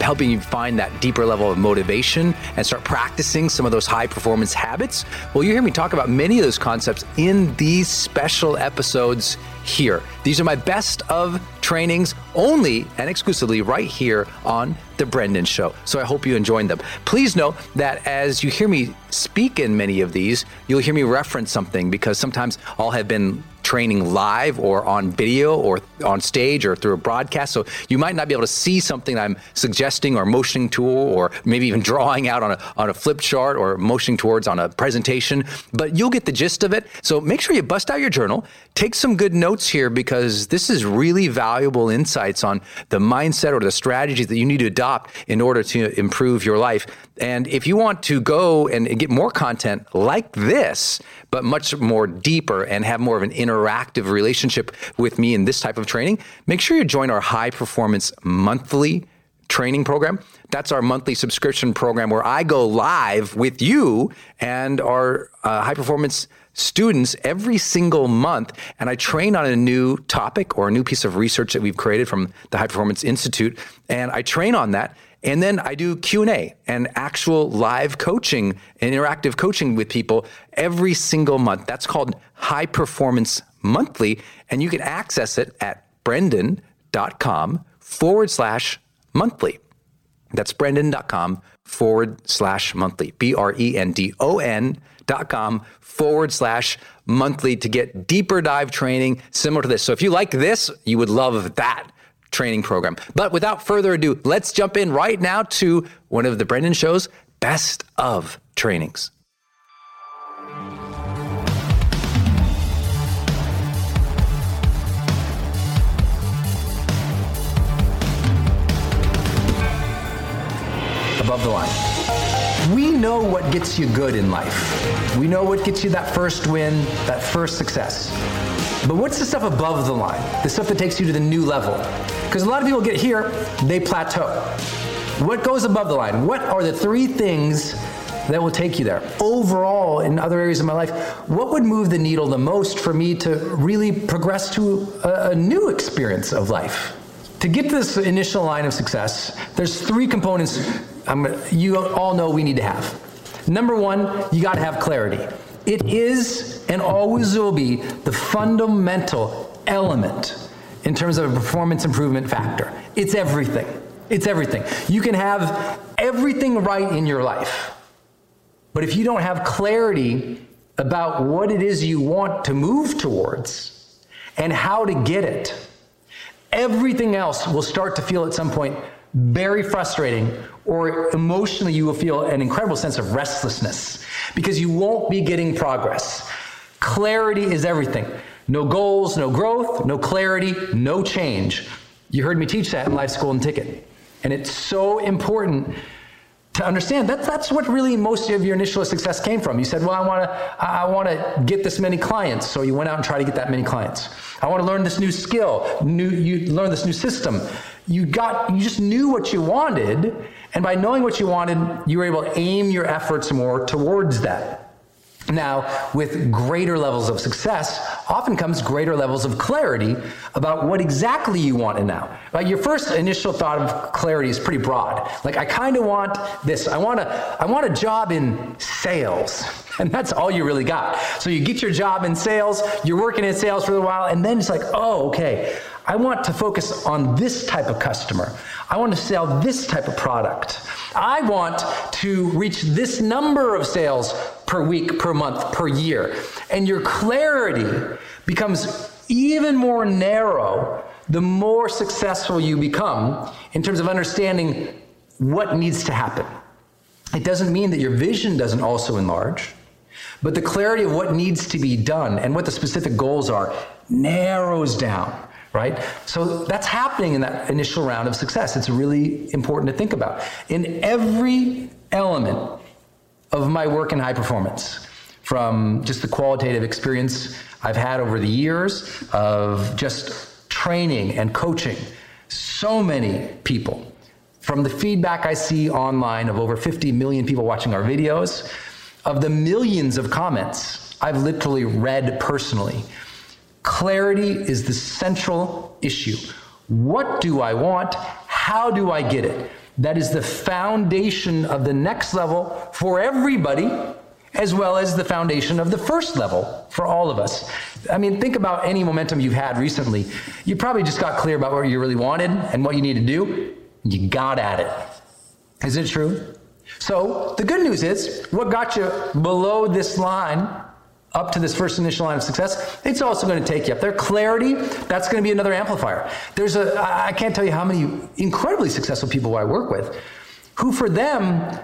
helping you find that deeper level of motivation and start practicing some of those high performance habits? Well, you hear me talk about many of those concepts in these special episodes here. These are my best of trainings only and exclusively right here on The Brendon Show. So I hope you enjoyed them. Please note that as you hear me speak in many of these, you'll hear me reference something because sometimes I'll have been training live or on video or on stage or through a broadcast. So you might not be able to see something I'm suggesting or motioning to, or maybe even drawing out on a, on a flip chart or motioning towards on a presentation, but you'll get the gist of it. So make sure you bust out your journal, take some good notes here because this is really valuable insights on the mindset or the strategies that you need to adopt in order to improve your life. And if you want to go and get more content like this, but much more deeper and have more of an interactive relationship with me in this type of training, make sure you join our high performance monthly training program. That's our monthly subscription program where I go live with you and our uh, high performance students every single month and I train on a new topic or a new piece of research that we've created from the High Performance Institute and I train on that and then I do Q&A and actual live coaching and interactive coaching with people every single month. That's called High Performance Monthly and you can access it at brendon.com forward slash monthly. That's brendon.com forward slash monthly. B R E N D O N dot com forward slash monthly to get deeper dive training similar to this. So if you like this, you would love that training program. But without further ado, let's jump in right now to one of the Brendon Show's best of trainings. above the line. We know what gets you good in life. We know what gets you that first win, that first success. But what's the stuff above the line? The stuff that takes you to the new level? Because a lot of people get here, they plateau. What goes above the line? What are the three things that will take you there? Overall, in other areas of my life, what would move the needle the most for me to really progress to a, a new experience of life? To get to this initial line of success, there's three components I'm, you all know we need to have. Number one, you got to have clarity. It is and always will be the fundamental element in terms of a performance improvement factor. It's everything. It's everything. You can have everything right in your life, but if you don't have clarity about what it is you want to move towards and how to get it, everything else will start to feel at some point very frustrating, or emotionally you will feel an incredible sense of restlessness because you won't be getting progress. Clarity is everything. No goals, no growth, no clarity, no change. You heard me teach that in Life's Golden Ticket. And it's so important to understand that that's what really most of your initial success came from. You said, "Well, I want to I want to get this many clients." So you went out and tried to get that many clients. I want to learn this new skill. New you learn this new system you got you just knew what you wanted and by knowing what you wanted you were able to aim your efforts more towards that now with greater levels of success often comes greater levels of clarity about what exactly you want and now. Like your first initial thought of clarity is pretty broad. Like i kind of want this. I want a, I want a job in sales. And that's all you really got. So you get your job in sales you're working in sales for a while and then it's like oh okay. I want to focus on this type of customer. I want to sell this type of product. I want to reach this number of sales per week, per month, per year. And your clarity becomes even more narrow the more successful you become in terms of understanding what needs to happen. It doesn't mean that your vision doesn't also enlarge, but the clarity of what needs to be done and what the specific goals are narrows down right? So that's happening in that initial round of success. It's really important to think about. In every element of my work in high performance, from just the qualitative experience I've had over the years of just training and coaching so many people, from the feedback I see online of over 50 million people watching our videos, of the millions of comments I've literally read personally Clarity is the central issue. What do I want? How do I get it? That is the foundation of the next level for everybody, as well as the foundation of the first level for all of us. I mean, think about any momentum you've had recently. You probably just got clear about what you really wanted and what you need to do. You got at it. Isn't it true? So, the good news is what got you below this line up to this first initial line of success, it's also going to take you up there. Clarity, that's going to be another amplifier. There's a, I can't tell you how many incredibly successful people I work with who, for them,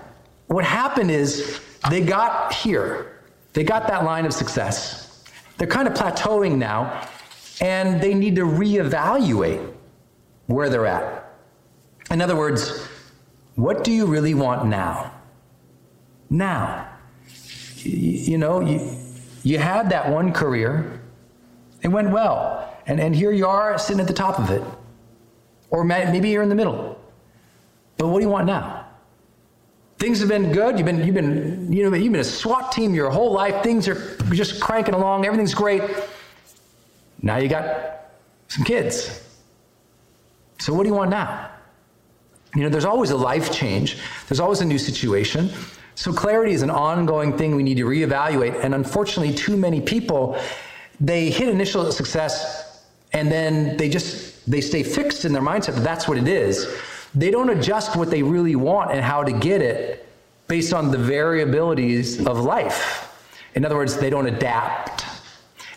what happened is they got here, they got that line of success. They're kind of plateauing now, and they need to reevaluate where they're at. In other words, what do you really want now? Now. You, know, you, you had that one career, it went well, and, and here you are sitting at the top of it. Or maybe you're in the middle. But what do you want now? Things have been good. You've been, you've been, you know, you've been a SWAT team your whole life. Things are just cranking along. Everything's great. Now you got some kids. So what do you want now? You know, there's always a life change. There's always a new situation. So clarity is an ongoing thing we need to reevaluate. And unfortunately, too many people, they hit initial success and then they just they stay fixed in their mindset that that's what it is. They don't adjust what they really want and how to get it based on the variabilities of life. In other words, they don't adapt.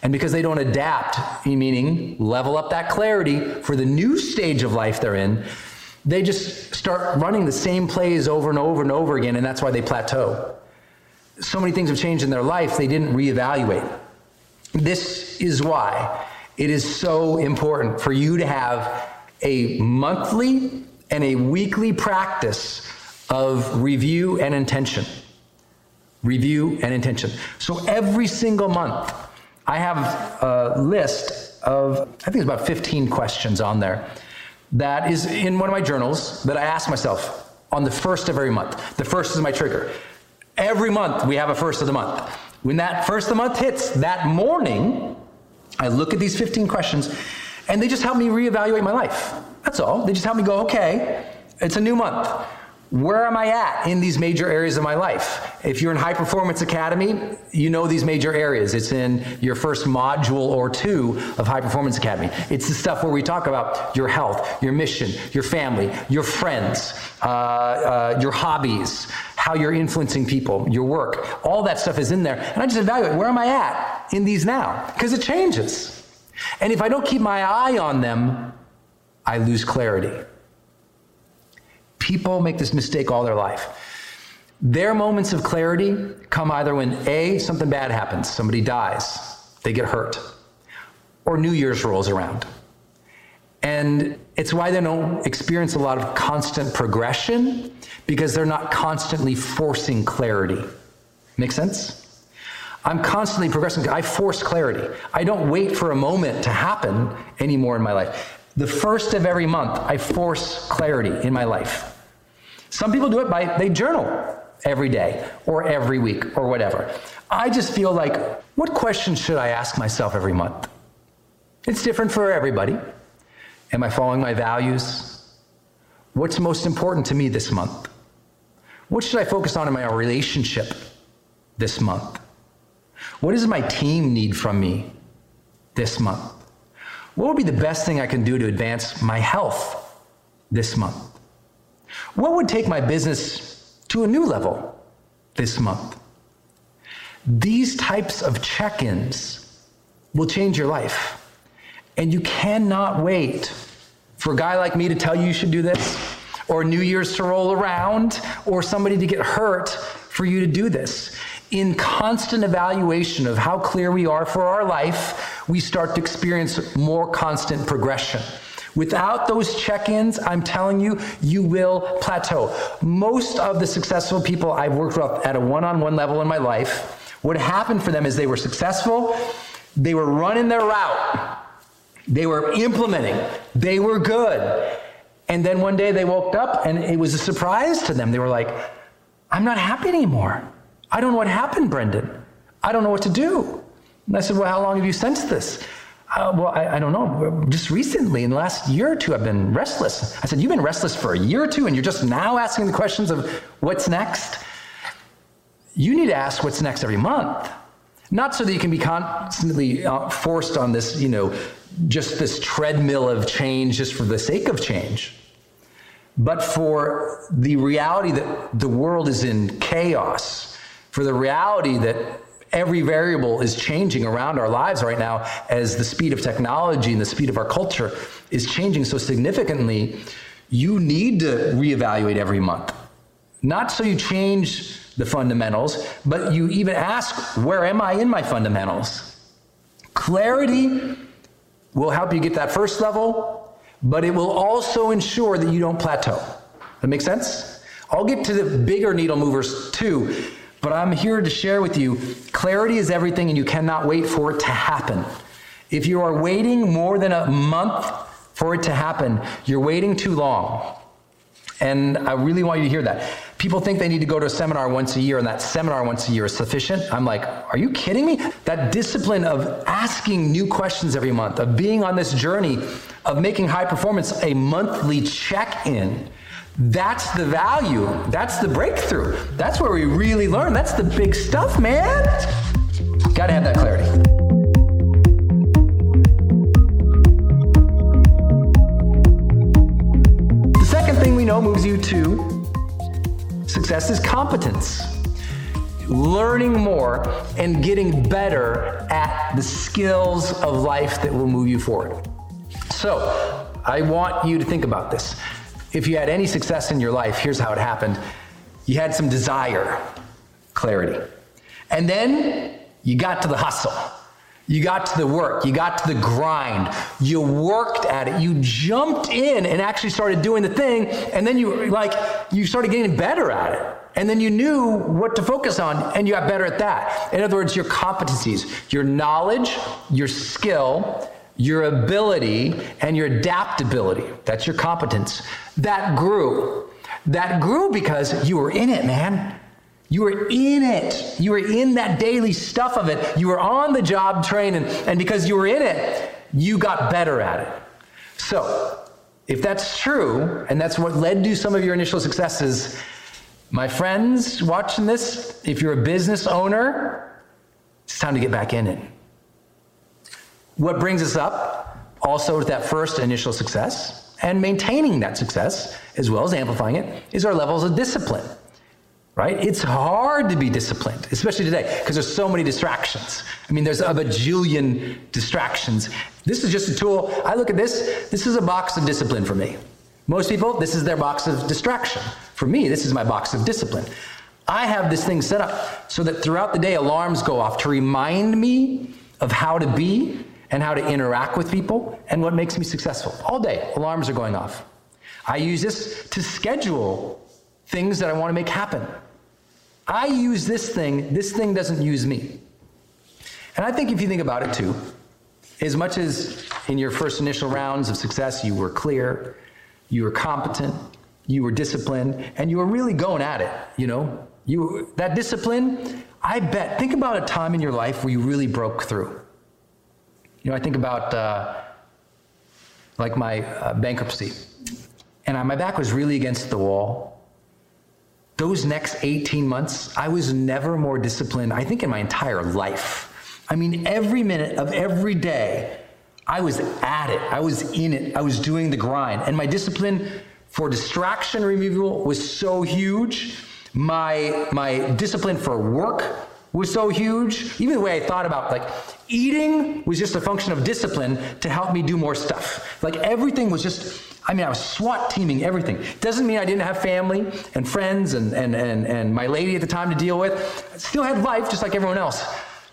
And because they don't adapt, meaning level up that clarity for the new stage of life they're in, they just start running the same plays over and over and over again, and that's why they plateau. So many things have changed in their life, they didn't reevaluate. This is why it is so important for you to have a monthly and a weekly practice of review and intention. Review and intention. So every single month, I have a list of, I think it's about 15 questions on there that is in one of my journals that I ask myself on the first of every month. The first is my trigger. Every month we have a first of the month. When that first of the month hits, that morning, I look at these 15 questions and they just help me reevaluate my life. That's all. They just help me go, okay, it's a new month where am I at in these major areas of my life? If you're in High Performance Academy, you know these major areas. It's in your first module or two of High Performance Academy. It's the stuff where we talk about your health, your mission, your family, your friends, uh, uh, your hobbies, how you're influencing people, your work. All that stuff is in there. And I just evaluate where am I at in these now? Because it changes. And if I don't keep my eye on them, I lose clarity. People make this mistake all their life. Their moments of clarity come either when A, something bad happens, somebody dies, they get hurt, or New Year's rolls around. And it's why they don't experience a lot of constant progression because they're not constantly forcing clarity. Make sense? I'm constantly progressing. I force clarity. I don't wait for a moment to happen anymore in my life. The first of every month, I force clarity in my life. Some people do it by they journal every day or every week or whatever. I just feel like, what questions should I ask myself every month? It's different for everybody. Am I following my values? What's most important to me this month? What should I focus on in my relationship this month? What does my team need from me this month? What would be the best thing I can do to advance my health this month? What would take my business to a new level this month? These types of check ins will change your life. And you cannot wait for a guy like me to tell you you should do this, or New Year's to roll around, or somebody to get hurt for you to do this. In constant evaluation of how clear we are for our life, we start to experience more constant progression. Without those check ins, I'm telling you, you will plateau. Most of the successful people I've worked with at a one on one level in my life, what happened for them is they were successful, they were running their route, they were implementing, they were good. And then one day they woke up and it was a surprise to them. They were like, I'm not happy anymore. I don't know what happened, Brendon. I don't know what to do. And I said, Well, how long have you sensed this? Uh, well, I, I, don't know. Just recently, in the last year or two, I've been restless. I said, You've been restless for a year or two, and you're just now asking the questions of what's next? You need to ask what's next every month. Not so that you can be constantly uh, forced on this, you know, just this treadmill of change just for the sake of change, but for the reality that the world is in chaos, for the reality that every variable is changing around our lives right now as the speed of technology and the speed of our culture is changing so significantly, you need to reevaluate every month. Not so you change the fundamentals, but you even ask, where am I in my fundamentals? Clarity will help you get that first level, but it will also ensure that you don't plateau. That makes sense? I'll get to the bigger needle movers too, but I'm here to share with you clarity is everything and you cannot wait for it to happen. If you are waiting more than a month for it to happen, you're waiting too long. And I really want you to hear that. People think they need to go to a seminar once a year and that seminar once a year is sufficient. I'm like, are you kidding me? That discipline of asking new questions every month, of being on this journey, of making high performance a monthly check in. That's the value. That's the breakthrough. That's where we really learn. That's the big stuff, man. Got to have that clarity. The second thing we know moves you to success is competence. Learning more and getting better at the skills of life that will move you forward. So, I want you to think about this. If you had any success in your life, here's how it happened you had some desire, clarity. And then you got to the hustle. You got to the work, you got to the grind, you worked at it, you jumped in and actually started doing the thing, and then you like you started getting better at it. And then you knew what to focus on and you got better at that. In other words, your competencies, your knowledge, your skill, your ability, and your adaptability. That's your competence. That grew. That grew because you were in it, man. You were in it. You were in that daily stuff of it. You were on the job training. And because you were in it, you got better at it. So, if that's true, and that's what led to some of your initial successes, my friends watching this, if you're a business owner, it's time to get back in it. What brings us up also with that first initial success and maintaining that success, as well as amplifying it, is our levels of discipline right? It's hard to be disciplined, especially today, because there's so many distractions. I mean, there's a bajillion distractions. This is just a tool. I look at this, this is a box of discipline for me. Most people, this is their box of distraction. For me, this is my box of discipline. I have this thing set up so that throughout the day, alarms go off to remind me of how to be and how to interact with people and what makes me successful. All day, alarms are going off. I use this to schedule things that I want to make happen. I use this thing, this thing doesn't use me. And I think if you think about it too, as much as in your first initial rounds of success, you were clear, you were competent, you were disciplined, and you were really going at it, you know? You that discipline, I bet, think about a time in your life where you really broke through. You know, I think about uh, like my uh, bankruptcy, and I, my back was really against the wall those next 18 months, I was never more disciplined, I think, in my entire life. I mean, every minute of every day, I was at it. I was in it. I was doing the grind. And my discipline for distraction removal was so huge. My, my discipline for work was so huge. Even the way I thought about like eating was just a function of discipline to help me do more stuff. Like everything was just I mean, I was SWAT teaming everything. Doesn't mean I didn't have family and friends and, and, and, and my lady at the time to deal with. I still had life just like everyone else.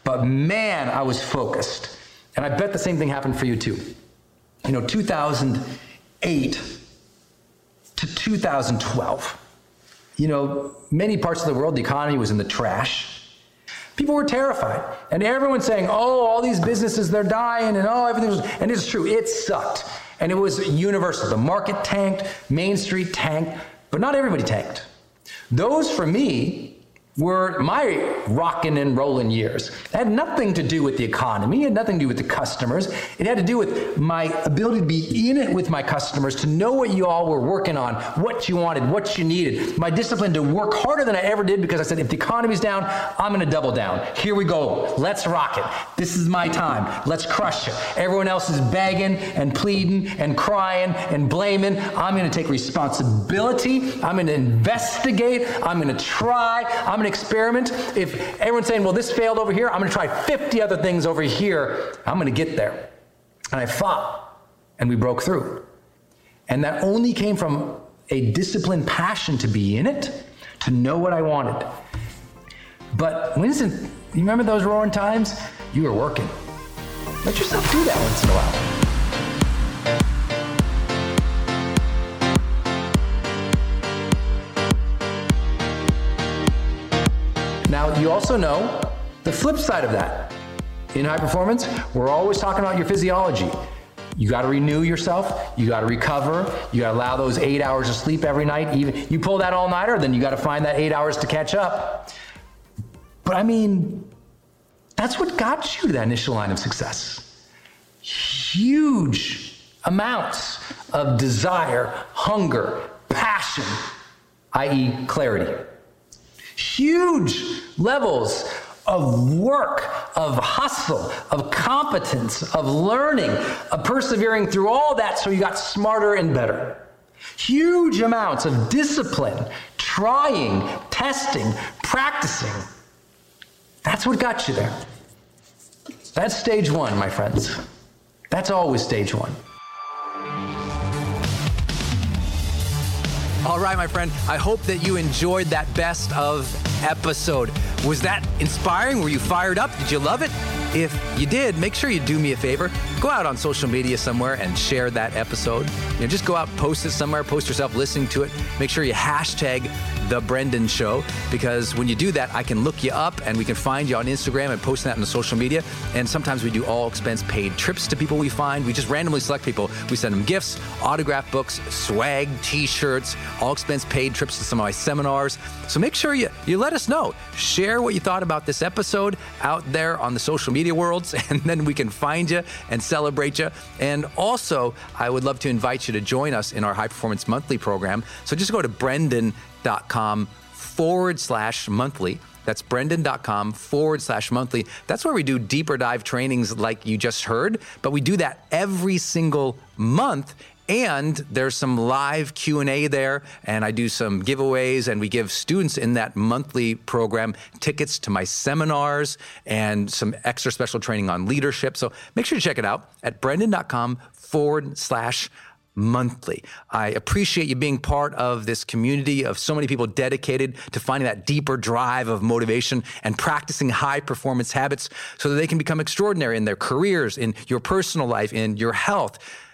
But man, I was focused. And I bet the same thing happened for you too. You know, 2008 to 2012, you know, many parts of the world, the economy was in the trash. People were terrified. And everyone's saying, oh, all these businesses, they're dying, and oh, everything was, and it's true, it sucked. And it was universal. The market tanked, Main Street tanked, but not everybody tanked. Those, for me, were my rocking and rolling years. It had nothing to do with the economy, it had nothing to do with the customers. It had to do with my ability to be in it with my customers, to know what you all were working on, what you wanted, what you needed. My discipline to work harder than I ever did because I said, if the economy's down, I'm gonna double down. Here we go. Let's rock it. This is my time. Let's crush it. Everyone else is begging and pleading and crying and blaming. I'm gonna take responsibility. I'm gonna investigate. I'm gonna try. I'm to experiment. If everyone's saying, well, this failed over here, I'm going to try 50 other things over here. I'm going to get there. And I fought, and we broke through. And that only came from a disciplined passion to be in it, to know what I wanted. But Winston, you remember those roaring times? You were working. Let yourself do that once in a while. Now, you also know the flip side of that. In high performance, we're always talking about your physiology. You got to renew yourself. You got to recover. You got to allow those eight hours of sleep every night. Even you pull that all nighter, then you got to find that eight hours to catch up. But I mean, that's what got you to that initial line of success. Huge amounts of desire, hunger, passion, i.e., clarity. Huge levels of work, of hustle, of competence, of learning, of persevering through all that so you got smarter and better. Huge amounts of discipline, trying, testing, practicing. That's what got you there. That's stage one, my friends. That's always stage one. All right, my friend, I hope that you enjoyed that best of episode. Was that inspiring? Were you fired up? Did you love it? If you did, make sure you do me a favor. Go out on social media somewhere and share that episode. You know, just go out, post it somewhere, post yourself listening to it. Make sure you hashtag the Brendon Show because when you do that, I can look you up and we can find you on Instagram and post that on the social media. And sometimes we do all expense paid trips to people we find. We just randomly select people. We send them gifts, autograph books, swag, t-shirts, all expense paid trips to some of my seminars. So make sure you you let us know. Share what you thought about this episode out there on the social media worlds, and then we can find you and celebrate you. And also, I would love to invite you to join us in our High Performance Monthly program. So just go to brendon.com forward slash monthly. That's brendon.com forward slash monthly. That's where we do deeper dive trainings like you just heard, but we do that every single month and there's some live q&a there and i do some giveaways and we give students in that monthly program tickets to my seminars and some extra special training on leadership so make sure to check it out at brendon.com forward slash monthly. I appreciate you being part of this community of so many people dedicated to finding that deeper drive of motivation and practicing high performance habits so that they can become extraordinary in their careers, in your personal life, in your health.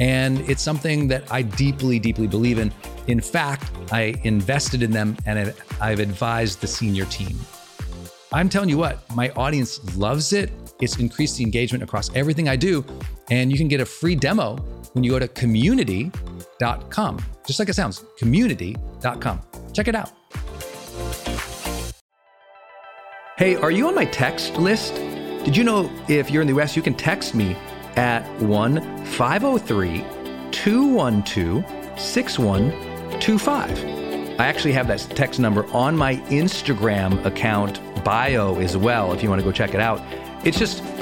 And it's something that I deeply, deeply believe in. In fact, I invested in them and I've advised the senior team. I'm telling you what, my audience loves it. It's increased the engagement across everything I do. And you can get a free demo when you go to community.com. Just like it sounds, community.com. Check it out. Hey, are you on my text list? Did you know if you're in the US, you can text me at 1 503 212 6125. I actually have that text number on my Instagram account bio as well if you want to go check it out. It's just